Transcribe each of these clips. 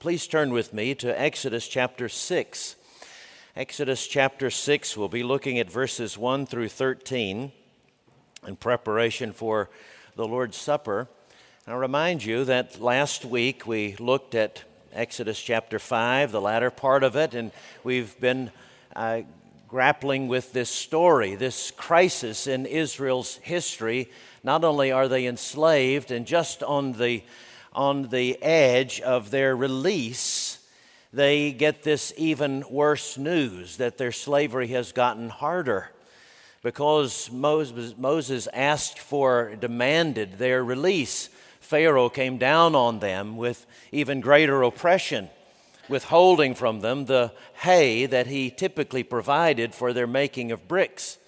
Please turn with me to Exodus chapter 6. Exodus chapter 6, we'll be looking at verses 1 through 13 in preparation for the Lord's Supper. I remind you that last week we looked at Exodus chapter 5, the latter part of it, and we've been uh, grappling with this story, this crisis in Israel's history. Not only are they enslaved and just on the on the edge of their release, they get this even worse news that their slavery has gotten harder. Because Moses asked for, demanded their release, Pharaoh came down on them with even greater oppression, withholding from them the hay that he typically provided for their making of bricks.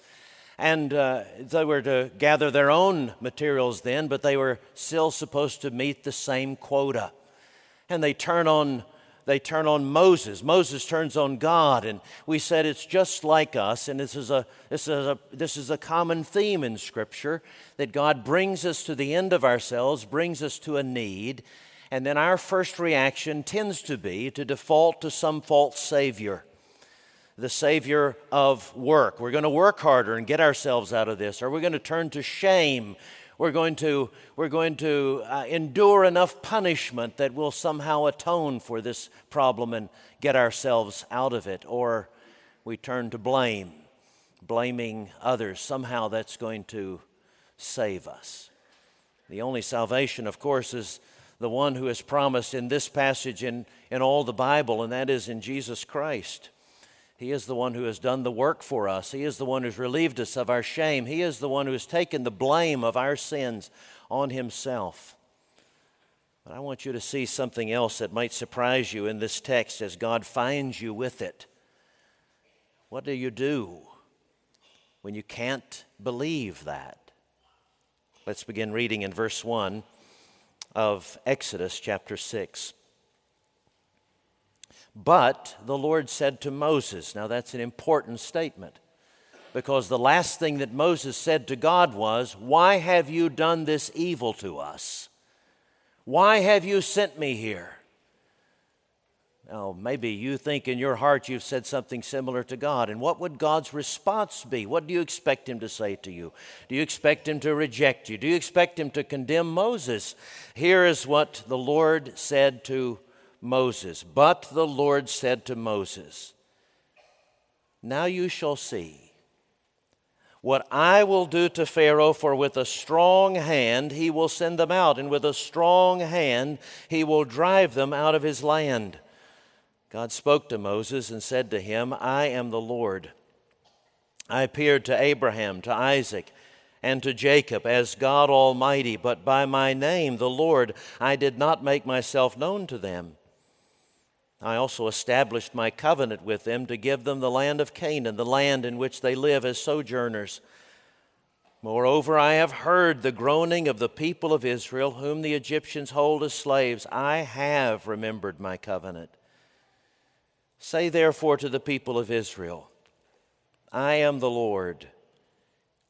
And uh, they were to gather their own materials then, but they were still supposed to meet the same quota. And they turn on they turn on Moses. Moses turns on God, and we said it's just like us. And this is a this is a this is a common theme in Scripture that God brings us to the end of ourselves, brings us to a need, and then our first reaction tends to be to default to some false savior the savior of work. We're going to work harder and get ourselves out of this, or we're going to turn to shame. We're going to, we're going to uh, endure enough punishment that we'll somehow atone for this problem and get ourselves out of it. Or we turn to blame, blaming others. Somehow that's going to save us. The only salvation, of course, is the one who is promised in this passage in, in all the Bible, and that is in Jesus Christ. He is the one who has done the work for us. He is the one who's relieved us of our shame. He is the one who has taken the blame of our sins on himself. But I want you to see something else that might surprise you in this text as God finds you with it. What do you do when you can't believe that? Let's begin reading in verse 1 of Exodus chapter 6. But the Lord said to Moses, now that's an important statement because the last thing that Moses said to God was, Why have you done this evil to us? Why have you sent me here? Now, maybe you think in your heart you've said something similar to God. And what would God's response be? What do you expect Him to say to you? Do you expect Him to reject you? Do you expect Him to condemn Moses? Here is what the Lord said to Moses. But the Lord said to Moses, Now you shall see what I will do to Pharaoh, for with a strong hand he will send them out, and with a strong hand he will drive them out of his land. God spoke to Moses and said to him, I am the Lord. I appeared to Abraham, to Isaac, and to Jacob as God Almighty, but by my name, the Lord, I did not make myself known to them. I also established my covenant with them to give them the land of Canaan, the land in which they live as sojourners. Moreover, I have heard the groaning of the people of Israel, whom the Egyptians hold as slaves. I have remembered my covenant. Say therefore to the people of Israel, I am the Lord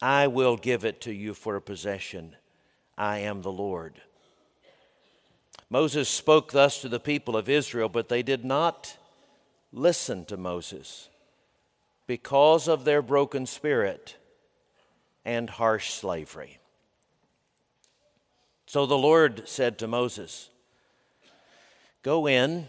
I will give it to you for a possession. I am the Lord. Moses spoke thus to the people of Israel, but they did not listen to Moses because of their broken spirit and harsh slavery. So the Lord said to Moses, Go in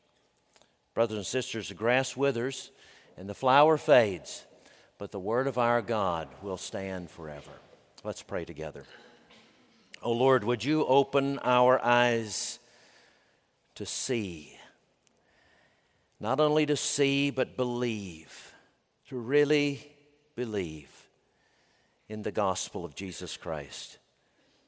Brothers and sisters, the grass withers and the flower fades, but the word of our God will stand forever. Let's pray together. Oh Lord, would you open our eyes to see? Not only to see, but believe, to really believe in the gospel of Jesus Christ.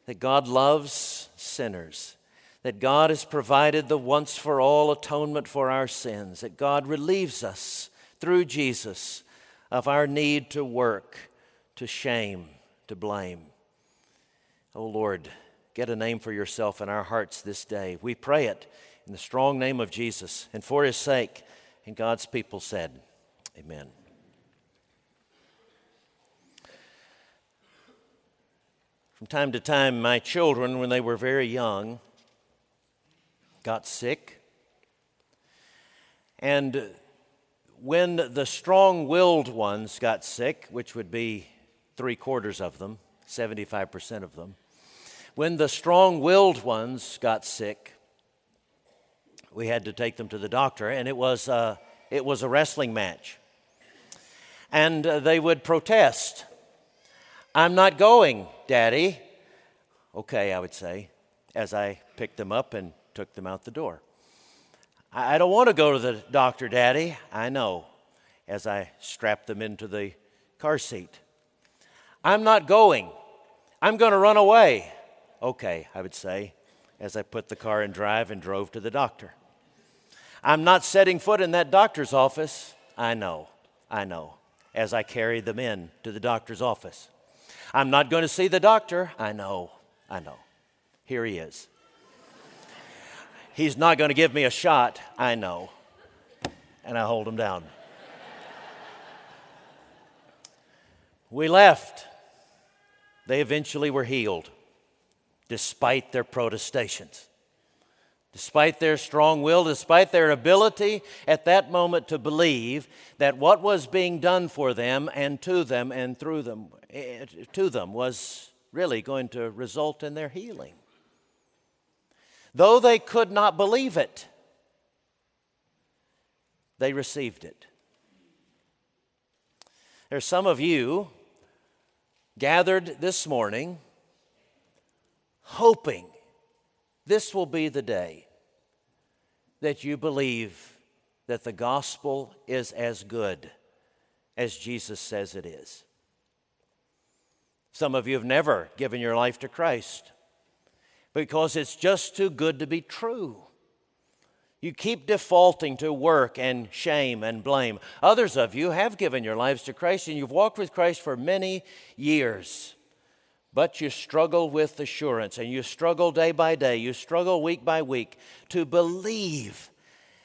That God loves sinners, that God has provided the once for all atonement for our sins, that God relieves us through Jesus of our need to work, to shame, to blame. Oh Lord, get a name for yourself in our hearts this day. We pray it in the strong name of Jesus and for his sake. And God's people said, Amen. From time to time, my children, when they were very young, got sick. And when the strong willed ones got sick, which would be three quarters of them, 75% of them, when the strong willed ones got sick, we had to take them to the doctor, and it was, uh, it was a wrestling match. And uh, they would protest. I'm not going, Daddy. Okay, I would say, as I picked them up and took them out the door. I don't want to go to the doctor, Daddy. I know, as I strapped them into the car seat. I'm not going. I'm going to run away. Okay, I would say, as I put the car in drive and drove to the doctor. I'm not setting foot in that doctor's office. I know, I know, as I carried them in to the doctor's office. I'm not going to see the doctor. I know, I know. Here he is. He's not going to give me a shot. I know. And I hold him down. we left. They eventually were healed, despite their protestations, despite their strong will, despite their ability at that moment to believe that what was being done for them and to them and through them eh, to them was really going to result in their healing though they could not believe it, they received it. There's some of you gathered this morning hoping this will be the day that you believe that the gospel is as good as Jesus says it is. Some of you have never given your life to Christ because it's just too good to be true. You keep defaulting to work and shame and blame. Others of you have given your lives to Christ and you've walked with Christ for many years. But you struggle with assurance and you struggle day by day, you struggle week by week to believe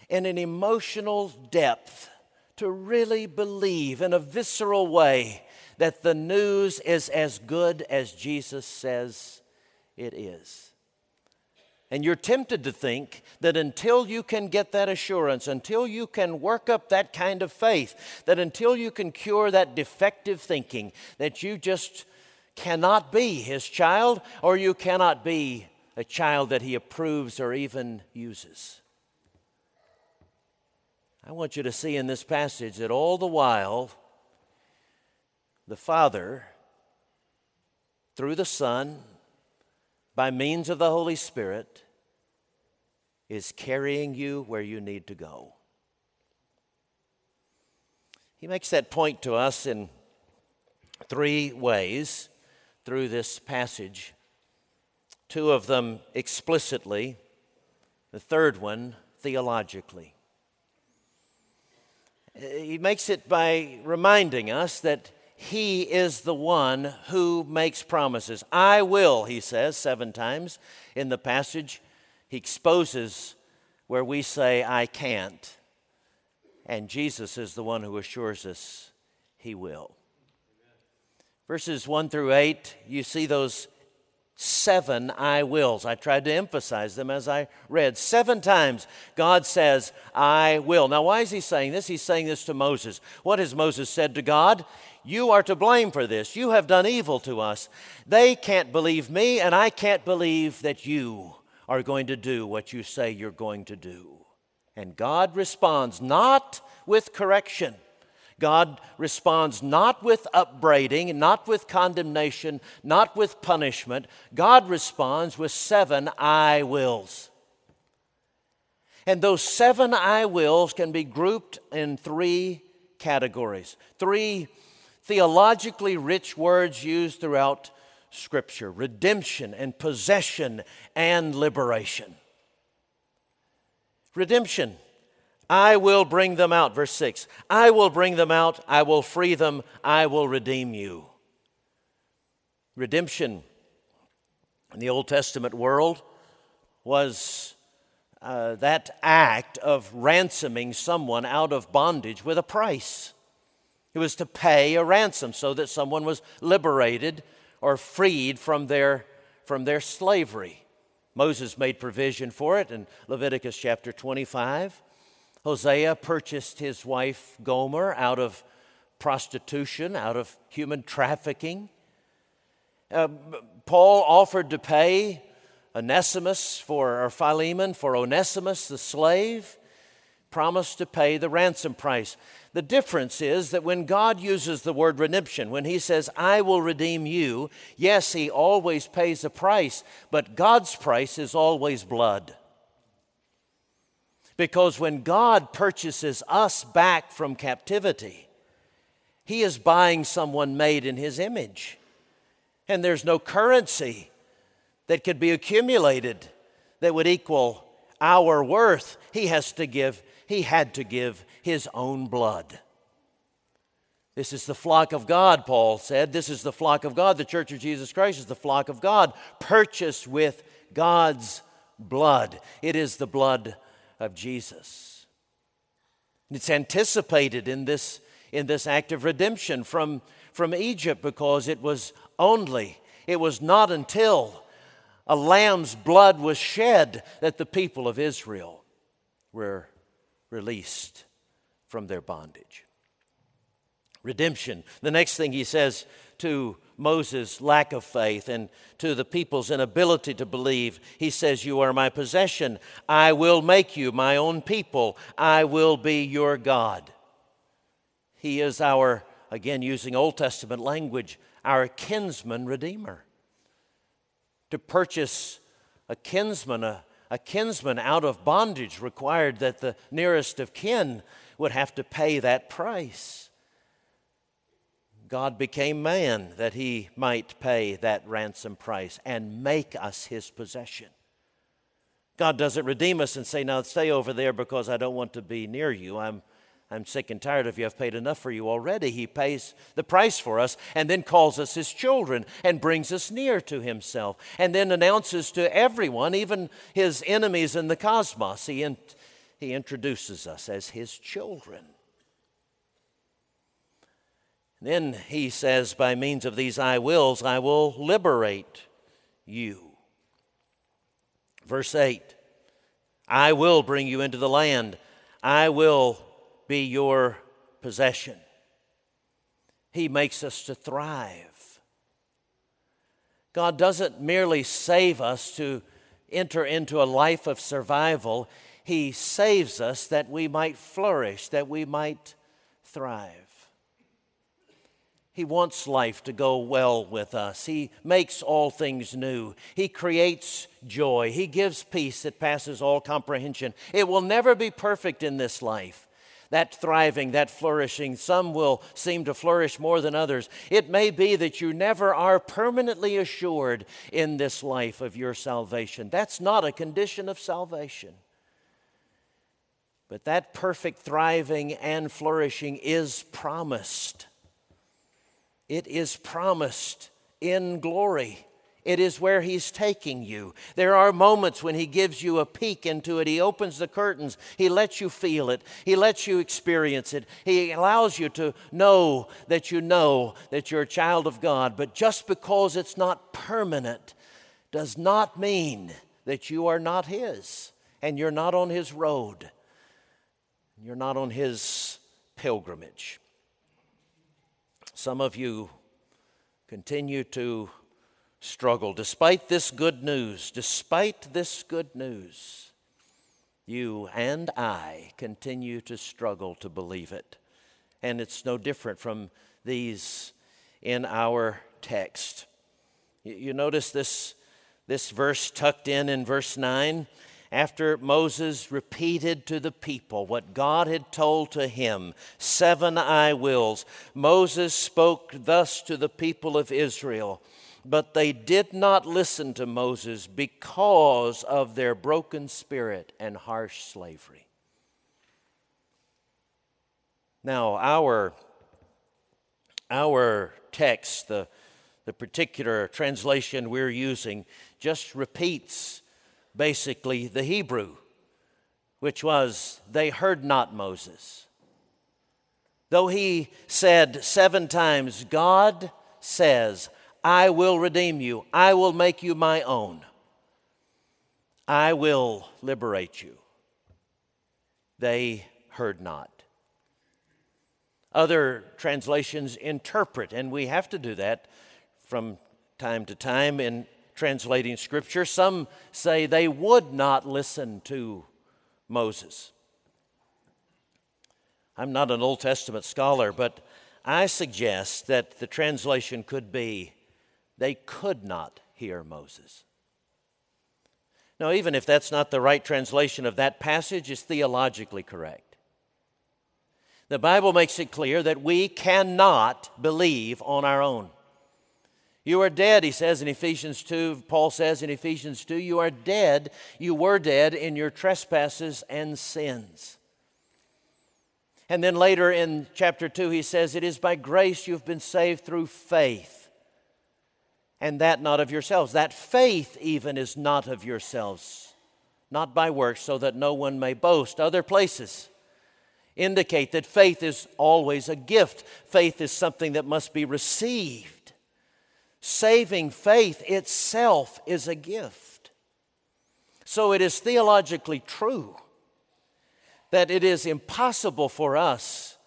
in an emotional depth, to really believe in a visceral way that the news is as good as Jesus says it is. And you're tempted to think that until you can get that assurance, until you can work up that kind of faith, that until you can cure that defective thinking, that you just cannot be his child or you cannot be a child that he approves or even uses. I want you to see in this passage that all the while, the Father, through the Son, by means of the Holy Spirit, is carrying you where you need to go. He makes that point to us in three ways through this passage two of them explicitly, the third one theologically. He makes it by reminding us that he is the one who makes promises. I will, he says seven times in the passage. He exposes where we say, I can't. And Jesus is the one who assures us he will. Verses 1 through 8, you see those seven I wills. I tried to emphasize them as I read. Seven times God says, I will. Now, why is he saying this? He's saying this to Moses. What has Moses said to God? You are to blame for this. You have done evil to us. They can't believe me, and I can't believe that you are going to do what you say you're going to do. And God responds not with correction, God responds not with upbraiding, not with condemnation, not with punishment. God responds with seven I wills. And those seven I wills can be grouped in three categories, three theologically rich words used throughout Scripture redemption and possession and liberation. Redemption. I will bring them out. Verse 6 I will bring them out. I will free them. I will redeem you. Redemption in the Old Testament world was uh, that act of ransoming someone out of bondage with a price. It was to pay a ransom so that someone was liberated or freed from their, from their slavery. Moses made provision for it in Leviticus chapter 25. Hosea purchased his wife Gomer out of prostitution, out of human trafficking. Uh, Paul offered to pay Onesimus for, or Philemon for Onesimus, the slave, promised to pay the ransom price. The difference is that when God uses the word redemption, when He says, I will redeem you, yes, He always pays a price, but God's price is always blood. Because when God purchases us back from captivity, He is buying someone made in His image. And there's no currency that could be accumulated that would equal our worth. He has to give, He had to give His own blood. This is the flock of God, Paul said. This is the flock of God. The church of Jesus Christ is the flock of God, purchased with God's blood. It is the blood of Jesus. It's anticipated in this, in this act of redemption from, from Egypt because it was only, it was not until a lamb's blood was shed that the people of Israel were released from their bondage. Redemption. The next thing he says to Moses' lack of faith and to the people's inability to believe. He says, You are my possession. I will make you my own people. I will be your God. He is our, again, using Old Testament language, our kinsman redeemer. To purchase a kinsman, a, a kinsman out of bondage required that the nearest of kin would have to pay that price. God became man that he might pay that ransom price and make us his possession. God doesn't redeem us and say, Now stay over there because I don't want to be near you. I'm, I'm sick and tired of you. I've paid enough for you already. He pays the price for us and then calls us his children and brings us near to himself and then announces to everyone, even his enemies in the cosmos, he, in, he introduces us as his children. Then he says, by means of these I wills, I will liberate you. Verse 8 I will bring you into the land, I will be your possession. He makes us to thrive. God doesn't merely save us to enter into a life of survival, He saves us that we might flourish, that we might thrive. He wants life to go well with us. He makes all things new. He creates joy. He gives peace that passes all comprehension. It will never be perfect in this life. That thriving, that flourishing, some will seem to flourish more than others. It may be that you never are permanently assured in this life of your salvation. That's not a condition of salvation. But that perfect thriving and flourishing is promised. It is promised in glory. It is where He's taking you. There are moments when He gives you a peek into it. He opens the curtains. He lets you feel it. He lets you experience it. He allows you to know that you know that you're a child of God. But just because it's not permanent does not mean that you are not His and you're not on His road. You're not on His pilgrimage. Some of you continue to struggle. Despite this good news, despite this good news, you and I continue to struggle to believe it And it's no different from these in our text. You notice this, this verse tucked in in verse 9 after Moses repeated to the people what God had told to him seven I wills, Moses spoke thus to the people of Israel, but they did not listen to Moses because of their broken spirit and harsh slavery. Now, our, our text, the, the particular translation we're using, just repeats basically the Hebrew, which was, They heard not Moses. Though he said seven times, God says, I will redeem you, I will make you my own, I will liberate you. They heard not. Other translations interpret, and we have to do that from time to time in translating Scripture. Some say they would not listen to Moses. I'm not an Old Testament scholar, but I suggest that the translation could be they could not hear Moses. Now, even if that's not the right translation of that passage, it's theologically correct. The Bible makes it clear that we cannot believe on our own. You are dead, he says in Ephesians 2. Paul says in Ephesians 2, you are dead. You were dead in your trespasses and sins. And then later in chapter 2, he says, It is by grace you've been saved through faith, and that not of yourselves. That faith even is not of yourselves, not by works, so that no one may boast. Other places indicate that faith is always a gift, faith is something that must be received. Saving faith itself is a gift. So it is theologically true that it is impossible for us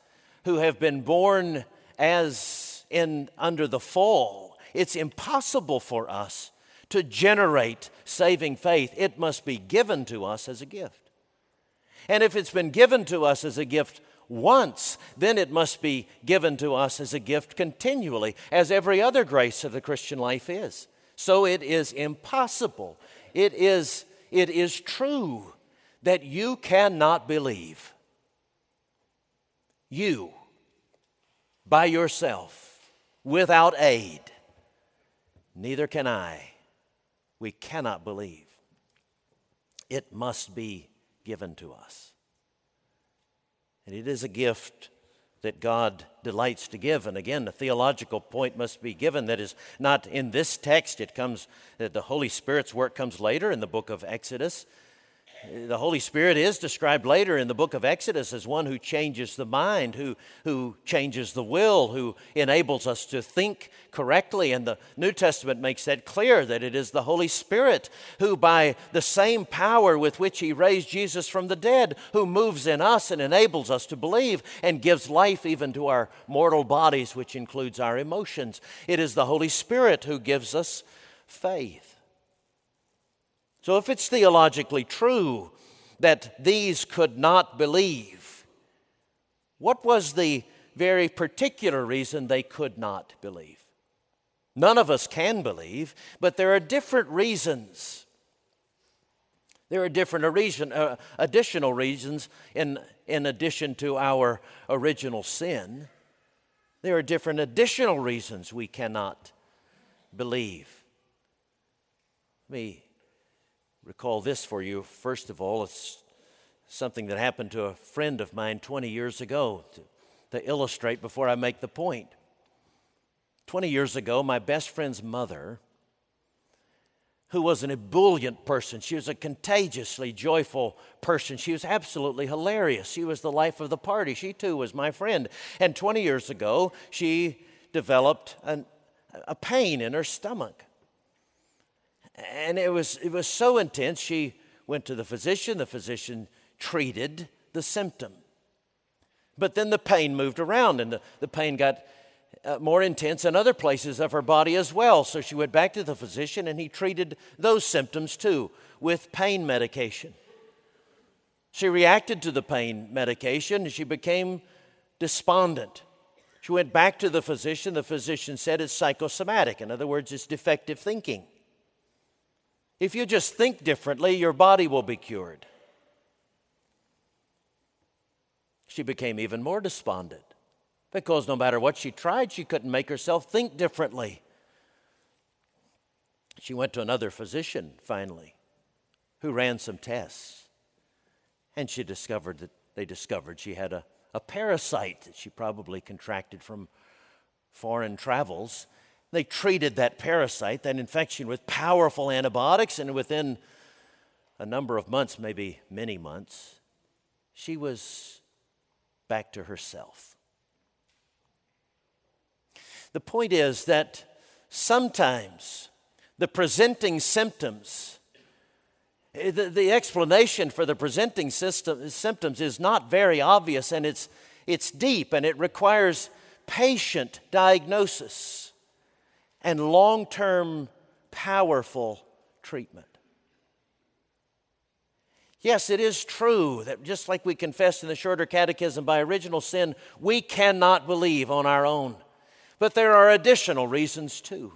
who have been born as in under the fall it's impossible for us to generate saving faith it must be given to us as a gift and if it's been given to us as a gift once, then it must be given to us as a gift continually, as every other grace of the Christian life is. So it is impossible. It is, it is true that you cannot believe. You, by yourself, without aid, neither can I. We cannot believe. It must be given to us. And it is a gift that God delights to give. And again, the theological point must be given that is not in this text. It comes that the Holy Spirit's work comes later in the book of Exodus. The Holy Spirit is described later in the book of Exodus as one who changes the mind, who, who changes the will, who enables us to think correctly. And the New Testament makes that clear that it is the Holy Spirit who, by the same power with which He raised Jesus from the dead, who moves in us and enables us to believe and gives life even to our mortal bodies, which includes our emotions. It is the Holy Spirit who gives us faith. So, if it's theologically true that these could not believe, what was the very particular reason they could not believe? None of us can believe, but there are different reasons. There are different reason, uh, additional reasons in, in addition to our original sin. There are different additional reasons we cannot believe. Let me recall this for you. First of all, it's something that happened to a friend of mine 20 years ago to, to illustrate before I make the point. 20 years ago, my best friend's mother, who was an ebullient person, she was a contagiously joyful person. She was absolutely hilarious. She was the life of the party. She too was my friend. And 20 years ago, she developed an, a pain in her stomach. And it was, it was so intense, she went to the physician. The physician treated the symptom. But then the pain moved around, and the, the pain got uh, more intense in other places of her body as well. So she went back to the physician, and he treated those symptoms too with pain medication. She reacted to the pain medication, and she became despondent. She went back to the physician. The physician said it's psychosomatic. In other words, it's defective thinking. If you just think differently, your body will be cured. She became even more despondent because no matter what she tried, she couldn't make herself think differently. She went to another physician finally who ran some tests. And she discovered that they discovered she had a, a parasite that she probably contracted from foreign travels. They treated that parasite, that infection, with powerful antibiotics, and within a number of months, maybe many months, she was back to herself. The point is that sometimes the presenting symptoms Eh, the, the explanation for the presenting system, symptoms is not very obvious and it's, it's deep and it requires patient diagnosis and long term, powerful treatment. Yes, it is true that just like we confessed in the shorter catechism by original sin, we cannot believe on our own. But there are additional reasons too.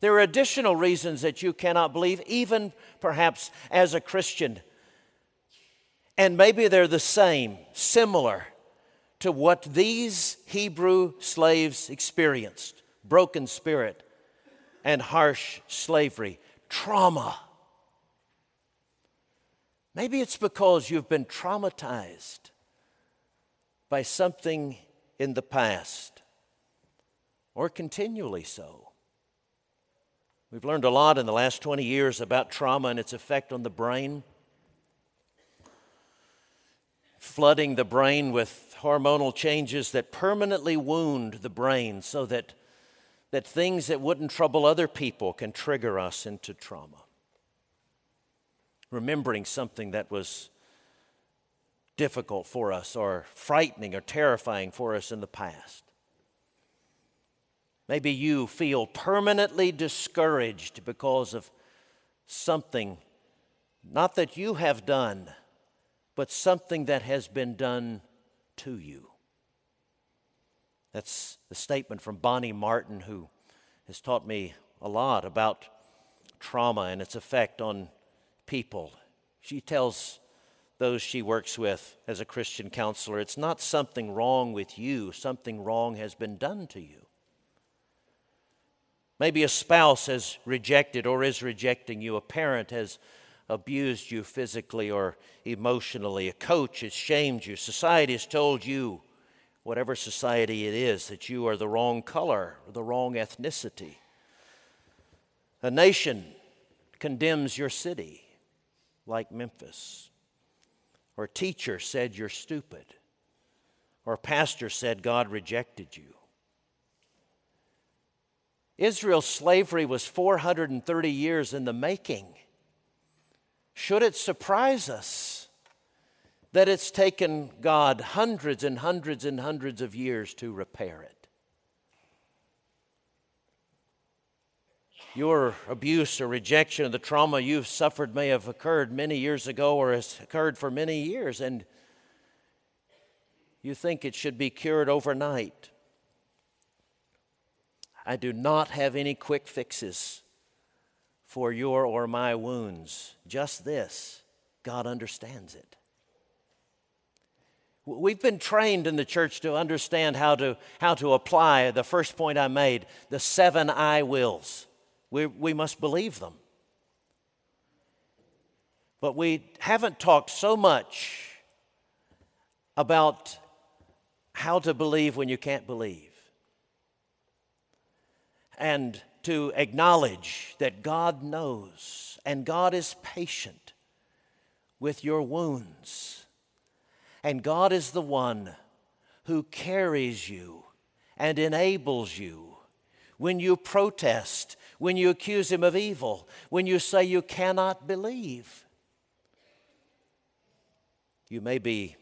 There are additional reasons that you cannot believe, even perhaps as a Christian. And maybe they're the same, similar to what these Hebrew slaves experienced broken spirit and harsh slavery, trauma. Maybe it's because you've been traumatized by something in the past, or continually so. We've learned a lot in the last 20 years about trauma and its effect on the brain. Flooding the brain with hormonal changes that permanently wound the brain so that, that things that wouldn't trouble other people can trigger us into trauma. Remembering something that was difficult for us or frightening or terrifying for us in the past. Maybe you feel permanently discouraged because of something, not that you have done, but something that has been done to you. That's the statement from Bonnie Martin, who has taught me a lot about trauma and its effect on people. She tells those she works with as a Christian counselor it's not something wrong with you, something wrong has been done to you. Maybe a spouse has rejected or is rejecting you. A parent has abused you physically or emotionally. A coach has shamed you. Society has told you, whatever society it is, that you are the wrong color or the wrong ethnicity. A nation condemns your city, like Memphis. Or a teacher said you're stupid. Or a pastor said God rejected you. Israel's slavery was 430 years in the making. Should it surprise us that it's taken God hundreds and hundreds and hundreds of years to repair it? Your abuse or rejection of the trauma you've suffered may have occurred many years ago or has occurred for many years, and you think it should be cured overnight. I do not have any quick fixes for your or my wounds. Just this God understands it. We've been trained in the church to understand how to, how to apply the first point I made the seven I wills. We, we must believe them. But we haven't talked so much about how to believe when you can't believe and to acknowledge that God knows and God is patient with your wounds. And God is the one who carries you and enables you when you protest, when you accuse Him of evil, when you say you cannot believe. You may be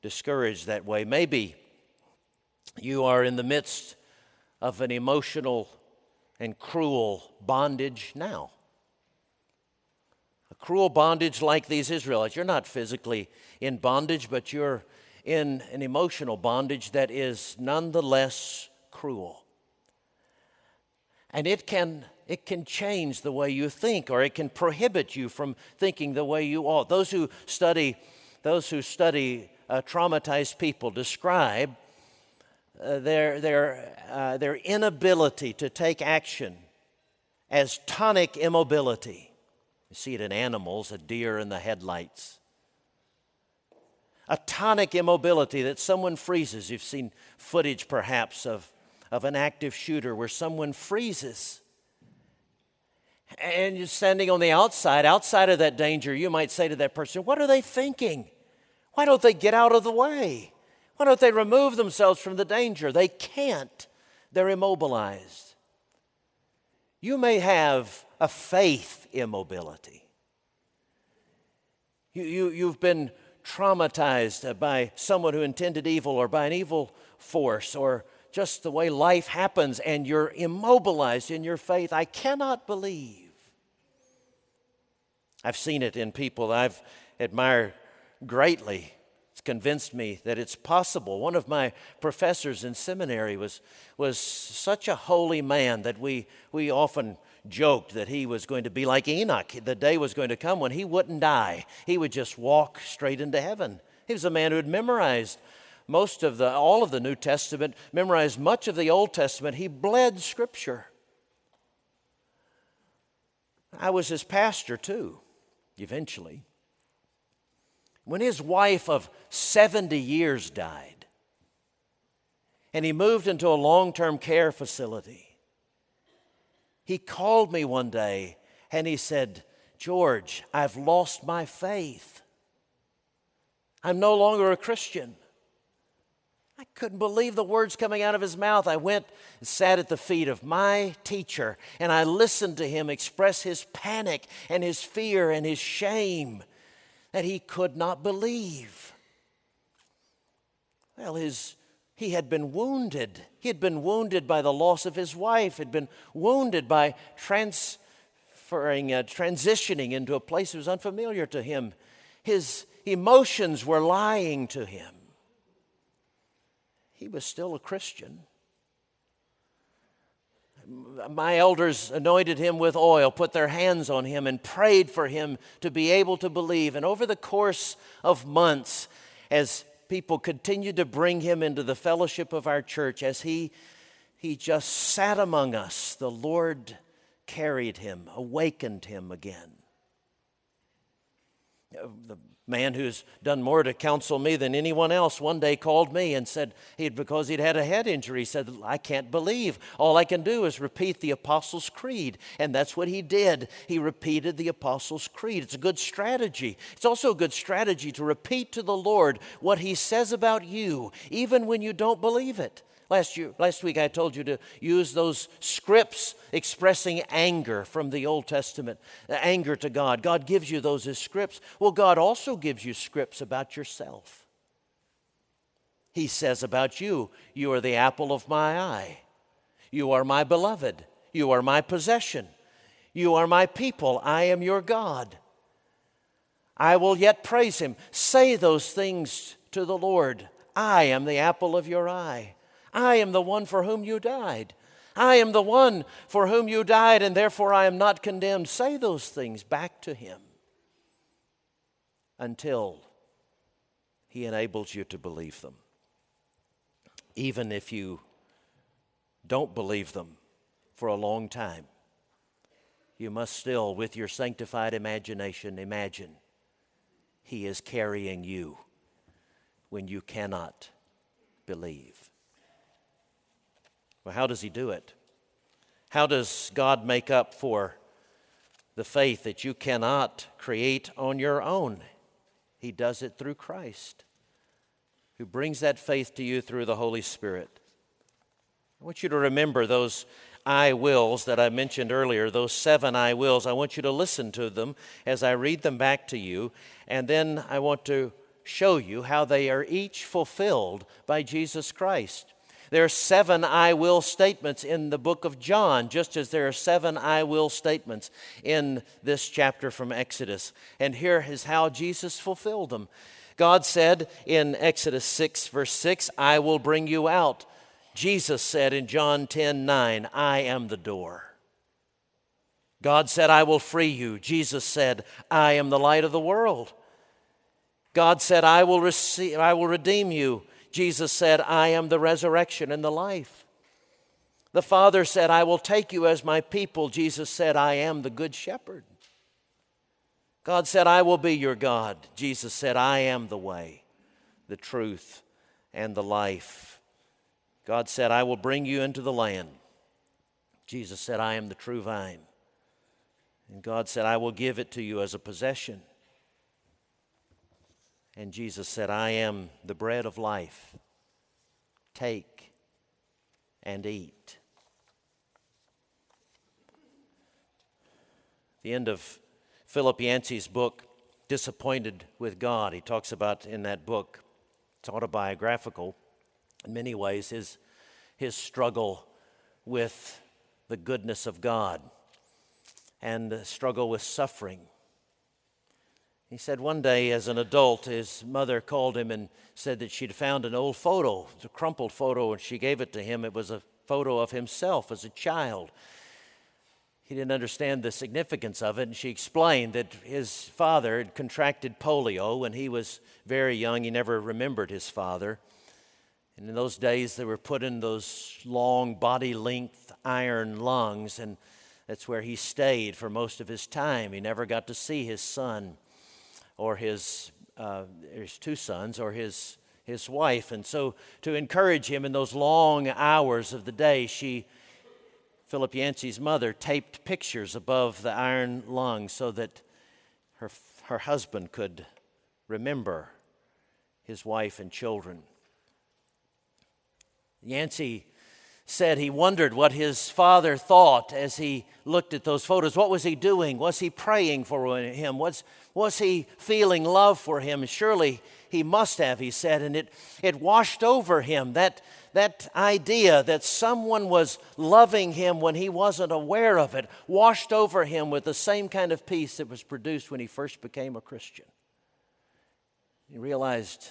discouraged that way. Maybe you are in the midst of an emotional and cruel bondage now. Cruel bondage like these Israelites. You're not physically in bondage, but you're in an emotional bondage that is nonetheless cruel. And it can, it can change the way you think, or it can prohibit you from thinking the way you ought. Those who study, those who study uh, traumatized people describe uh, their, their, uh, their inability to take action as tonic immobility. See it in animals, a deer in the headlights. A tonic immobility that someone freezes. You've seen footage perhaps of, of an active shooter where someone freezes. And you're standing on the outside, outside of that danger, you might say to that person, What are they thinking? Why don't they get out of the way? Why don't they remove themselves from the danger? They can't, they're immobilized. You may have a faith immobility. You, you, you've been traumatized by someone who intended evil or by an evil force or just the way life happens and you're immobilized in your faith. I cannot believe. I've seen it in people I've admired greatly convinced me that it's possible. One of my professors in seminary was, was such a holy man that we, we often joked that he was going to be like Enoch. The day was going to come when he wouldn't die, he would just walk straight into heaven. He was a man who had memorized most of the all of the New Testament, memorized much of the Old Testament. He bled scripture. I was his pastor too, eventually. When his wife of 70 years died, and he moved into a long term care facility, he called me one day and he said, George, I've lost my faith. I'm no longer a Christian. I couldn't believe the words coming out of his mouth. I went and sat at the feet of my teacher and I listened to him express his panic and his fear and his shame that he could not believe. Well, his, he had been wounded. He had been wounded by the loss of his wife, had been wounded by transferring, uh, transitioning into a place that was unfamiliar to him. His emotions were lying to him. He was still a Christian my elders anointed him with oil, put their hands on him, and prayed for him to be able to believe. And over the course of months, as people continued to bring him into the fellowship of our church, as he, he just sat among us, the Lord carried him, awakened him again. The man who's done more to counsel me than anyone else one day called me and said he because he'd had a head injury he said i can't believe. All i can do is repeat the apostles creed. And that's what he did. He repeated the apostles creed. It's a good strategy. It's also a good strategy to repeat to the lord what he says about you even when you don't believe it Last, year, last week, I told you to use those scripts expressing anger from the Old Testament, uh, anger to God. God gives you those as scripts. Well, God also gives you scripts about yourself. He says about you, You are the apple of my eye. You are my beloved. You are my possession. You are my people. I am your God. I will yet praise him. Say those things to the Lord. I am the apple of your eye. I am the one for whom you died. I am the one for whom you died, and therefore I am not condemned. Say those things back to him until he enables you to believe them. Even if you don't believe them for a long time, you must still, with your sanctified imagination, imagine he is carrying you when you cannot believe. Well, how does he do it? How does God make up for the faith that you cannot create on your own? He does it through Christ, who brings that faith to you through the Holy Spirit. I want you to remember those I wills that I mentioned earlier, those seven I wills. I want you to listen to them as I read them back to you, and then I want to show you how they are each fulfilled by Jesus Christ. There are seven I will statements in the book of John, just as there are seven I will statements in this chapter from Exodus. And here is how Jesus fulfilled them. God said in Exodus 6, verse 6, I will bring you out. Jesus said in John 10, 9, I am the door. God said, I will free you. Jesus said, I am the light of the world. God said, I will, receive, I will redeem you. Jesus said, I am the resurrection and the life. The Father said, I will take you as my people. Jesus said, I am the good shepherd. God said, I will be your God. Jesus said, I am the way, the truth, and the life. God said, I will bring you into the land. Jesus said, I am the true vine. And God said, I will give it to you as a possession. And Jesus said, I am the bread of life. Take and eat. The end of Philip Yancey's book, Disappointed with God, he talks about in that book, it's autobiographical in many ways, his, his struggle with the goodness of God and the struggle with suffering. He said one day, as an adult, his mother called him and said that she'd found an old photo, a crumpled photo, and she gave it to him. It was a photo of himself as a child. He didn't understand the significance of it, and she explained that his father had contracted polio when he was very young. He never remembered his father. And in those days, they were put in those long body length iron lungs, and that's where he stayed for most of his time. He never got to see his son or his, uh, his two sons or his, his wife. And so, to encourage him in those long hours of the day, she Philip Yancey's mother taped pictures above the iron lung so that her, her husband could remember his wife and children. Yancey said he wondered what his father thought as he looked at those photos. What was he doing? Was he praying for him? Was, was he feeling love for him? Surely he must have, he said, and it, it washed over him that, that idea that someone was loving him when he wasn't aware of it, washed over him with the same kind of peace that was produced when he first became a Christian. He realized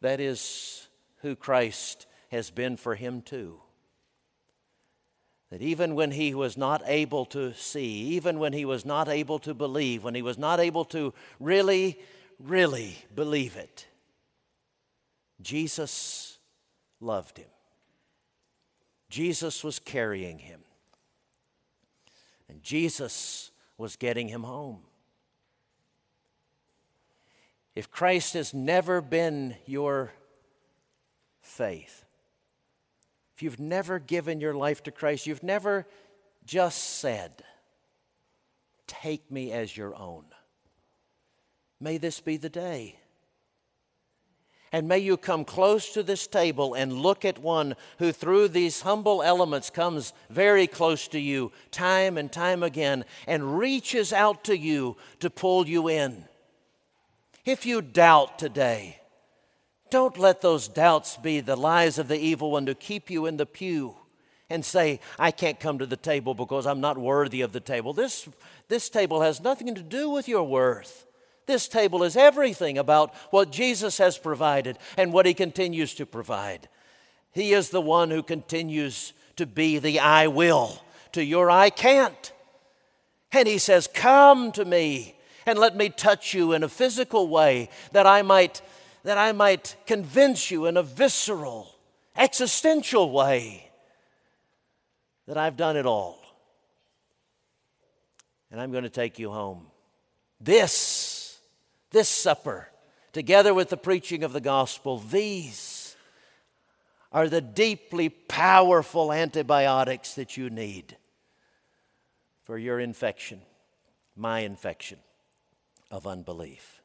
that is who Christ has been for him too. That even when he was not able to see, even when he was not able to believe, when he was not able to really, really believe it, Jesus loved him. Jesus was carrying him. And Jesus was getting him home. If Christ has never been your faith, you've never given your life to Christ, you've never just said, Take me as your own, may this be the day. And may you come close to this table and look at one who, through these humble elements, comes very close to you time and time again and reaches out to you to pull you in. If you doubt today, don't let those doubts be the lies of the evil one to keep you in the pew and say, I can't come to the table because I'm not worthy of the table. This, this table has nothing to do with your worth. This table is everything about what Jesus has provided and what he continues to provide. He is the one who continues to be the I will to your I can't. And he says, Come to me and let me touch you in a physical way that I might, that I might convince you in a visceral, existential way that I've done it all. And I'm going to take you home. This this supper, together with the preaching of the gospel, these are the deeply powerful antibiotics that you need for your infection, my infection of unbelief.